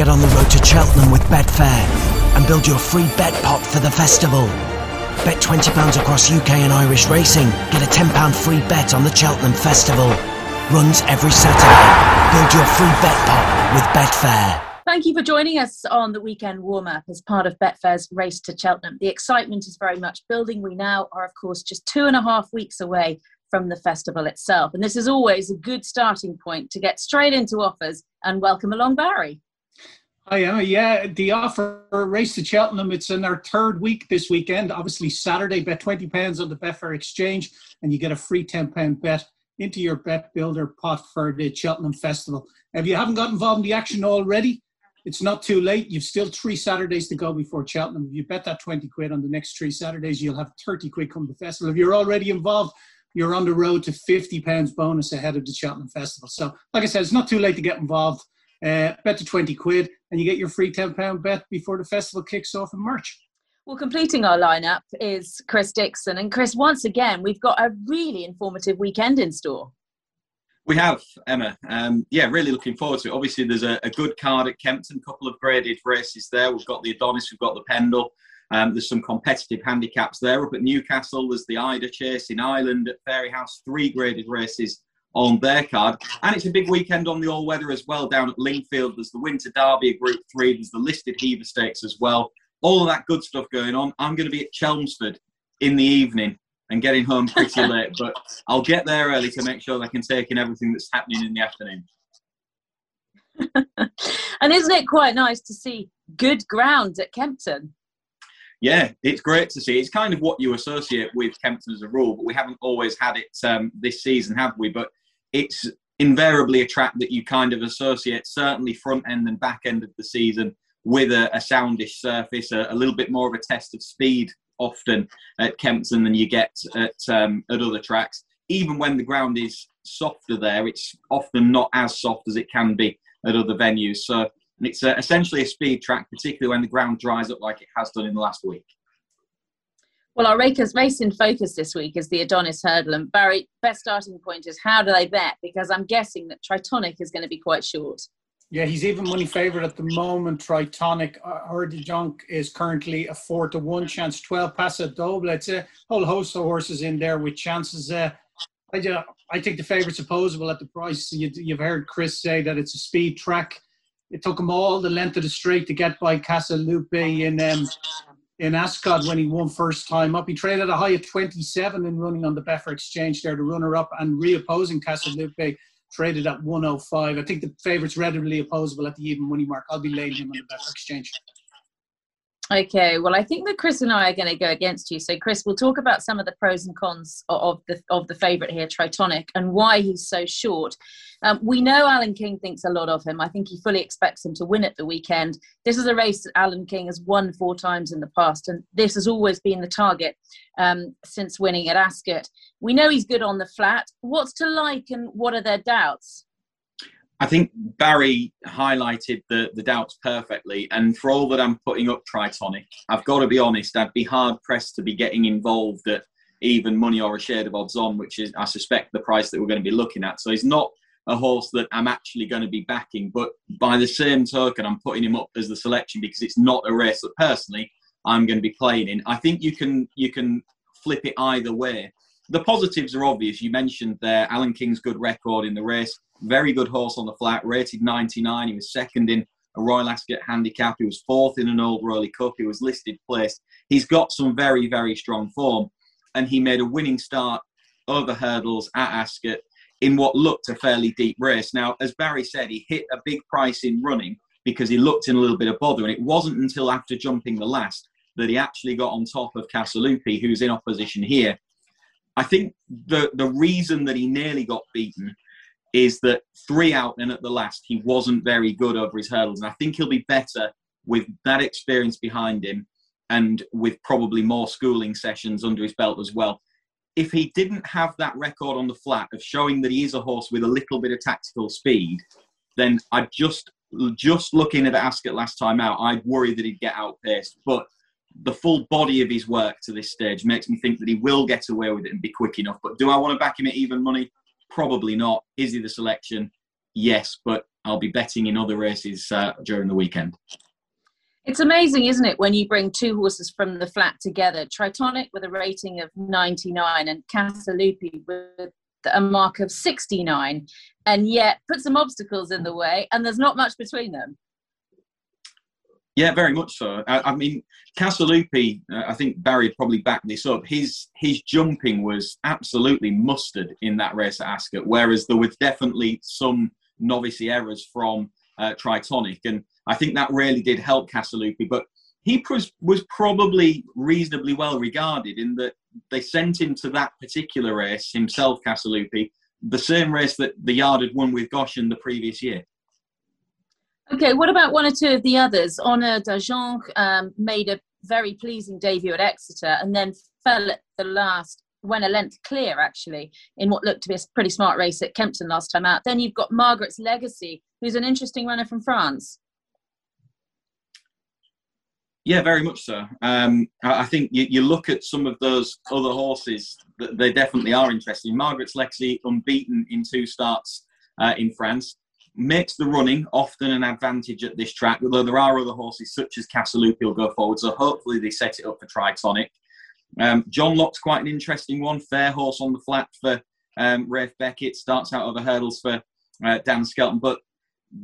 Get on the road to Cheltenham with Betfair and build your free bet pot for the festival. Bet £20 across UK and Irish racing. Get a £10 free bet on the Cheltenham Festival. Runs every Saturday. Build your free bet pot with Betfair. Thank you for joining us on the weekend warm up as part of Betfair's race to Cheltenham. The excitement is very much building. We now are, of course, just two and a half weeks away from the festival itself. And this is always a good starting point to get straight into offers and welcome along Barry. Oh, Hi, Emma. Yeah, the offer race to Cheltenham. It's in our third week this weekend. Obviously, Saturday, bet twenty pounds on the Betfair Exchange, and you get a free ten pound bet into your bet builder pot for the Cheltenham Festival. If you haven't got involved in the action already, it's not too late. You've still three Saturdays to go before Cheltenham. If you bet that 20 quid on the next three Saturdays, you'll have 30 quid come the festival. If you're already involved, you're on the road to 50 pounds bonus ahead of the Cheltenham Festival. So, like I said, it's not too late to get involved. Uh, bet to 20 quid and you get your free 10 pound bet before the festival kicks off in March. Well, completing our lineup is Chris Dixon. And Chris, once again, we've got a really informative weekend in store. We have, Emma. Um, yeah, really looking forward to it. Obviously, there's a, a good card at Kempton, couple of graded races there. We've got the Adonis, we've got the Pendil. Um, there's some competitive handicaps there. Up at Newcastle, there's the Eider Chase in Ireland at Fairyhouse, three graded races on their card. And it's a big weekend on the all weather as well down at Lingfield. There's the Winter Derby Group 3, there's the listed Hever Stakes as well. All of that good stuff going on. I'm going to be at Chelmsford in the evening and getting home pretty late, but I'll get there early to make sure I can take in everything that's happening in the afternoon. and isn't it quite nice to see good ground at Kempton? Yeah, it's great to see. It's kind of what you associate with Kempton as a rule, but we haven't always had it um, this season, have we? But it's invariably a track that you kind of associate, certainly front end and back end of the season, with a, a soundish surface, a, a, little bit more of a test of speed often at Kempton than you get at um, at other tracks. Even when the ground is softer there, it's often not as soft as it can be at other venues. So it's uh, essentially a speed track, particularly when the ground dries up like it has done in the last week. Well, our Rakers race in focus this week is the Adonis Hurdle. And Barry, best starting point is how do they bet? Because I'm guessing that Tritonic is going to be quite short. Yeah, he's even money favourite at the moment. Tritonic uh, Junk is currently a four to one chance. Twelve Paso Doble. It's a whole host of horses in there with chances. Uh, I, I think the favourite's opposable at the price. You, you've heard Chris say that it's a speed track. It took him all the length of the straight to get by Casa Loupi in um, in Ascot when he won first time up. He traded a high of 27 in running on the Betfair Exchange there, the runner up, and reopposing Casa Loupi traded at 105. I think the favourite's readily opposable at the even money mark. I'll be laying him on the Betfair Exchange. Okay, well, I think that Chris and I are going to go against you. So, Chris, we'll talk about some of the pros and cons of the of the favourite here, Tritonic, and why he's so short. Um, we know Alan King thinks a lot of him. I think he fully expects him to win at the weekend. This is a race that Alan King has won four times in the past, and this has always been the target um, since winning at Ascot. We know he's good on the flat. What's to like, and what are their doubts? I think Barry highlighted the, the doubts perfectly. And for all that I'm putting up Tritonic, I've got to be honest, I'd be hard pressed to be getting involved at even money or a shade of odds on, which is, I suspect, the price that we're going to be looking at. So he's not a horse that I'm actually going to be backing. But by the same token, I'm putting him up as the selection because it's not a race that personally I'm going to be playing in. I think you can you can flip it either way. The positives are obvious. You mentioned there Alan King's good record in the race very good horse on the flat, rated 99. He was second in a Royal Ascot handicap. He was fourth in an Old Rowley Cup. He was listed place. He's got some very, very strong form. And he made a winning start over hurdles at Ascot in what looked a fairly deep race. Now, as Barry said, he hit a big price in running because he looked in a little bit of bother. And it wasn't until after jumping the last that he actually got on top of Casa Loupi, who's in opposition here. I think the, the reason that he nearly got beaten is that three out and at the last, he wasn't very good over his hurdles. And I think he'll be better with that experience behind him and with probably more schooling sessions under his belt as well. If he didn't have that record on the flat of showing that he is a horse with a little bit of tactical speed, then I just just looking at Ascot last time out, I'd worry that he'd get outpaced. But the full body of his work to this stage makes me think that he will get away with it and be quick enough. But do I want to back him at even money? Probably not. Is he the selection? yes, but I'll be betting in other races uh, during the weekend. It's amazing, isn't it, when you bring two horses from the flat together? Tritonic with a rating of 99 and Casa Loupi with a mark of 69, and yet put some obstacles in the way, and there's not much between them. Yeah, very much so. I, I mean, Casa Loupi, uh, I think Barry probably backed this up. His his jumping was absolutely mustard in that race at Ascot, whereas there was definitely some novice errors from uh, Tritonic, and I think that really did help Casa Loupi. But he was was probably reasonably well regarded in that they sent him to that particular race himself, Casa Loupi, the same race that the Yard had won with Goshen the previous year. Okay, what about one or two of the others? Honneur D'Ajonc um, made a very pleasing debut at Exeter and then fell at the last, went a length clear actually, in what looked to be a pretty smart race at Kempton last time out. Then you've got Margaret's Legacy, who's an interesting runner from France. Yeah, very much so. Um, I think you, you, look at some of those other horses, they definitely are interesting. Margaret's Legacy, unbeaten in two starts uh, in France makes the running often an advantage at this track, although there are other horses such as Casa Loupi will go forward, so hopefully they set it up for Tritonic. Um, John Locke's quite an interesting one, fair horse on the flat for um, Ralph Beckett, starts out over hurdles for uh, Dan Skelton, but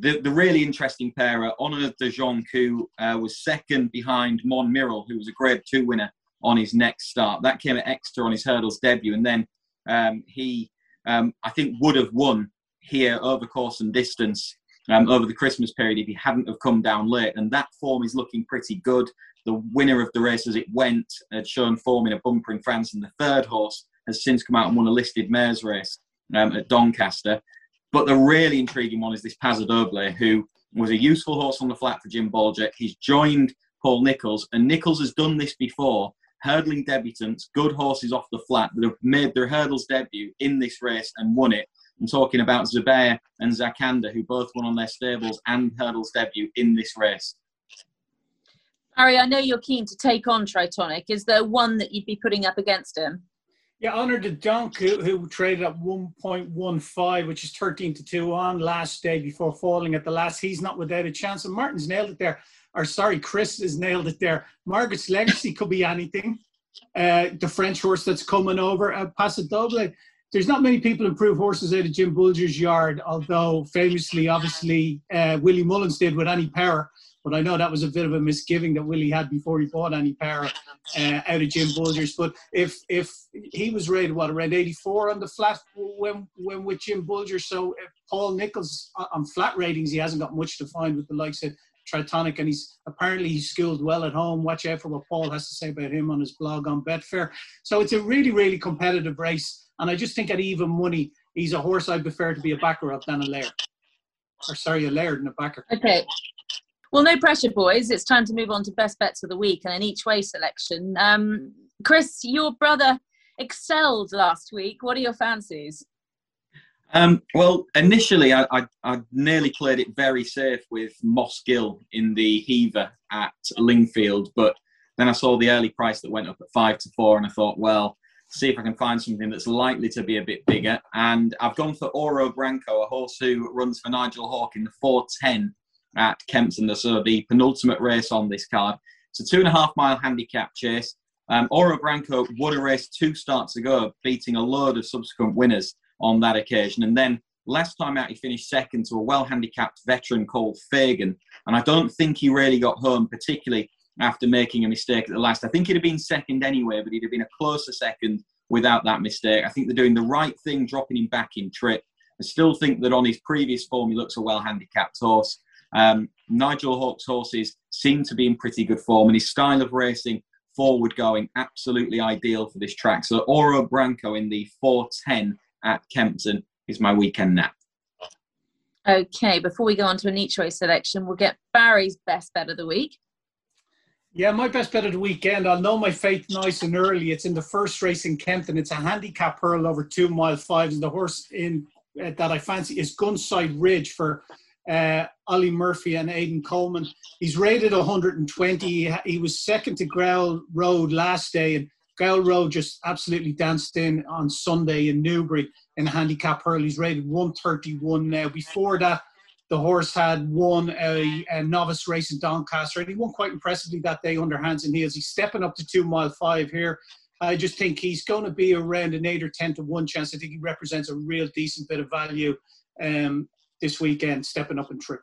the, the really interesting pair are Honneur D'Ajonc, who uh, was second behind Monmiral, who was a Grade 2 winner on his next start. That came at Exeter on his hurdles debut, and then um, he, um, I think, would have won here over course and distance um, over the Christmas period if he hadn't have come down late. And that form is looking pretty good. The winner of the race as it went had shown form in a bumper in France, and the third horse has since come out and won a listed mares race um, at Doncaster. But the really intriguing one is this Pasodoble, who was a useful horse on the flat for Jim Bolger. He's joined Paul Nicholls, and Nicholls has done this before, hurdling debutants, good horses off the flat that have made their hurdles debut in this race and won it. I'm talking about Zubayr and Zarkandar, who both won on their stables and hurdles debut in this race. Harry, I know you're keen to take on Tritonic. Is there one that you'd be putting up against him? Yeah, Honneur D'Ajonc, who, who traded at 1.15, which is 13 to 2 on last day before falling at the last. He's not without a chance. And Martin's nailed it there. Or sorry, Chris has nailed it there. Margaret's Legacy could be anything. Uh, the French horse that's coming over, uh, Pasodoble there's not many people improve horses out of Jim Bolger's yard, although famously, obviously, uh, Willie Mullins did with Annie Power. But I know that was a bit of a misgiving that Willie had before he bought Annie Power uh, out of Jim Bolger's. But if if he was rated what around 84 on the flat when when with Jim Bolger, so Paul Nicholls on flat ratings, he hasn't got much to find with the likes of Tritonic, and he's apparently he's skilled well at home. Watch out for what Paul has to say about him on his blog on Betfair. So it's a really really competitive race. And I just think at even money, he's a horse I'd prefer to be a backer of than a laird. Or sorry, a laird and a backer. Okay. Well, no pressure, boys. It's time to move on to best bets of the week and an each way selection. Um, Chris, your brother excelled last week. What are your fancies? Um, well, initially, I, I, I, nearly played it very safe with Moss Gill in the Hever at Lingfield, but then I saw the early price that went up at five to four, and I thought, well, see if I can find something that's likely to be a bit bigger. And I've gone for Oro Branco, a horse who runs for Nigel Hawke in the 410 at Kempton, so the penultimate race on this card. It's a two and a half mile handicap chase. Um, Oro Branco won a race two starts ago, beating a load of subsequent winners on that occasion. And then last time out, he finished second to a well handicapped veteran called Fagan. And I don't think he really got home, particularly after making a mistake at the last. I think he'd have been second anyway, but he'd have been a closer second without that mistake. I think they're doing the right thing, dropping him back in trip. I still think that on his previous form, he looks a well handicapped horse. Um, Nigel Hawke's horses seem to be in pretty good form, and his style of racing, forward going, absolutely ideal for this track. So, Oro Branco in the 410 at Kempton is my weekend nap. Okay, before we go on to an each way selection, we'll get Barry's best bet of the week. Yeah, my best bet of the weekend. I'll know my fate nice and early. It's in the first race in Kempton. It's a handicap hurdle over two mile fives. And the horse in uh, that I fancy is Gunsight Ridge for uh, Olly Murphy and Aidan Coleman. He's rated 120. He, he was second to Gowel Road last day, and Road just absolutely danced in on Sunday in Newbury in handicap hurl. He's rated 131 now. Before that, the horse had won a, a, novice race in Doncaster, and he won quite impressively that day under hands and heels. He's stepping up to two mile five here. I just think he's going to be around an eight or ten to one chance. I think he represents a real decent bit of value um, this weekend, stepping up and trip.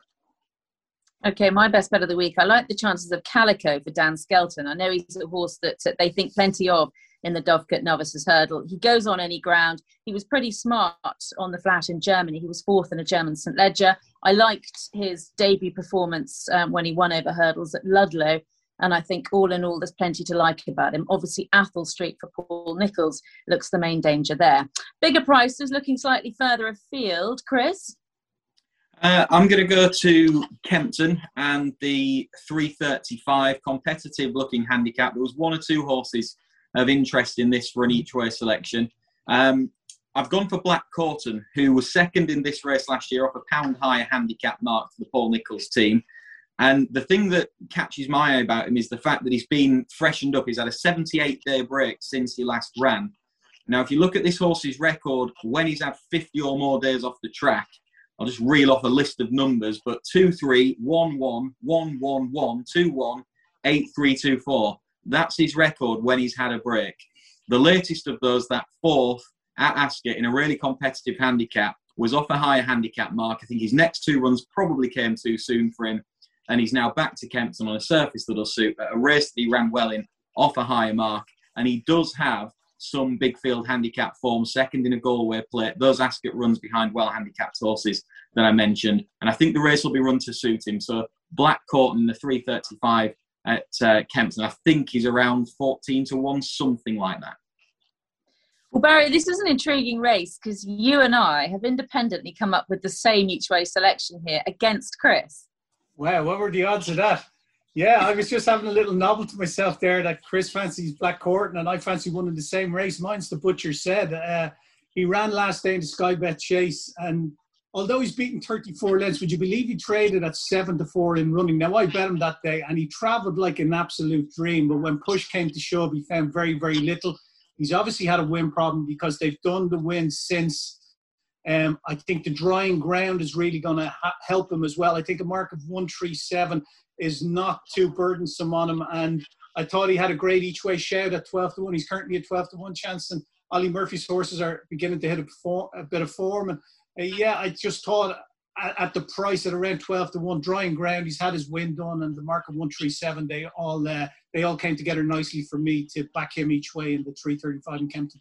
Okay, my best bet of the week. I like the chances of Calico for Dan Skelton. I know he's a horse that, they think plenty of in the Dovecote Novices Hurdle. He goes on any ground. He was pretty smart on the flat in Germany. He was fourth in a German St. Leger. I liked his debut performance um, when he won over hurdles at Ludlow. And I think all in all, there's plenty to like about him. Obviously, Athol Street for Paul Nicholls looks the main danger there. Bigger prices looking slightly further afield. Chris? Uh, I'm going to go to Kempton and the 335 competitive looking handicap. There was one or two horses of interest in this for an each way selection. Um, I've gone for Black Corton, who was second in this race last year off a pound higher handicap mark for the Paul Nicholls team. And the thing that catches my eye about him is the fact that he's been freshened up. He's had a 78 day break since he last ran. Now, if you look at this horse's record, when he's had 50 or more days off the track, I'll just reel off a list of numbers, but 2 3, 1 1, 1 1 1, 2 1, 8 3 2 4. That's his record when he's had a break. The latest of those, that fourth at Ascot in a really competitive handicap, was off a higher handicap mark. I think his next two runs probably came too soon for him, and he's now back to Kempton on a surface that'll suit, a race that he ran well in, off a higher mark. And he does have some big field handicap form, second in a Galway plate. Those Ascot runs behind well handicapped horses that I mentioned. And I think the race will be run to suit him. So Black Corton, in the 335 at uh, Kempton. I think he's around 14 to 1, something like that. Well, Barry, this is an intriguing race because you and I have independently come up with the same each way selection here against Chris. Wow, what were the odds of that? Yeah, I was just having a little novel to myself there that Chris fancies Black Corton and I fancy one in the same race. Mine's the Butcher said. Uh, he ran last day in the Sky Bet Chase and although he's beaten 34 lengths, would you believe he traded at seven to four in running? Now I bet him that day, and he travelled like an absolute dream. But when push came to shove, he found very, very little. He's obviously had a win problem because they've done the win since. Um, I think the drying ground is really going to ha- help him as well. I think a mark of 137 is not too burdensome on him. And I thought he had a great each way shout at 12 to 1. He's currently at 12 to 1 chance. And Olly Murphy's horses are beginning to hit a, form, a bit of form. And uh, yeah, I just thought at, at, the price at around 12 to 1 drying ground he's had his win done and the mark of 137 they all uh, they all came together nicely for me to back him each way in the 335 in Kempton.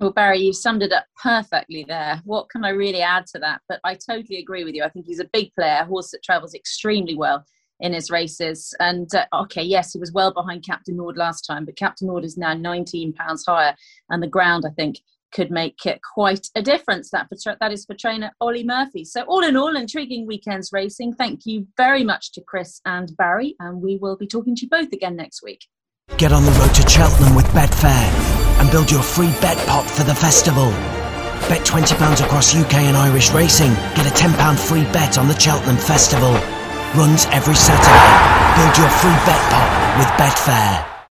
Well, Barry, you've summed it up perfectly there. What can I really add to that? But I totally agree with you. I think he's a big player, a horse that travels extremely well in his races. And uh, okay, yes, he was well behind Captain Nord last time, but Captain Nord is now 19 pounds higher, and the ground, I think, could make it quite a difference. That for, that is for trainer Olly Murphy. So all in all, intriguing weekends racing. Thank you very much to Chris and Barry, and we will be talking to you both again next week. Get on the road to Cheltenham with Betfair build your free bet pot for the festival. Bet £20 across UK and Irish racing. Get a £10 free bet on the Cheltenham Festival. Runs every Saturday. Build your free bet pot with Betfair.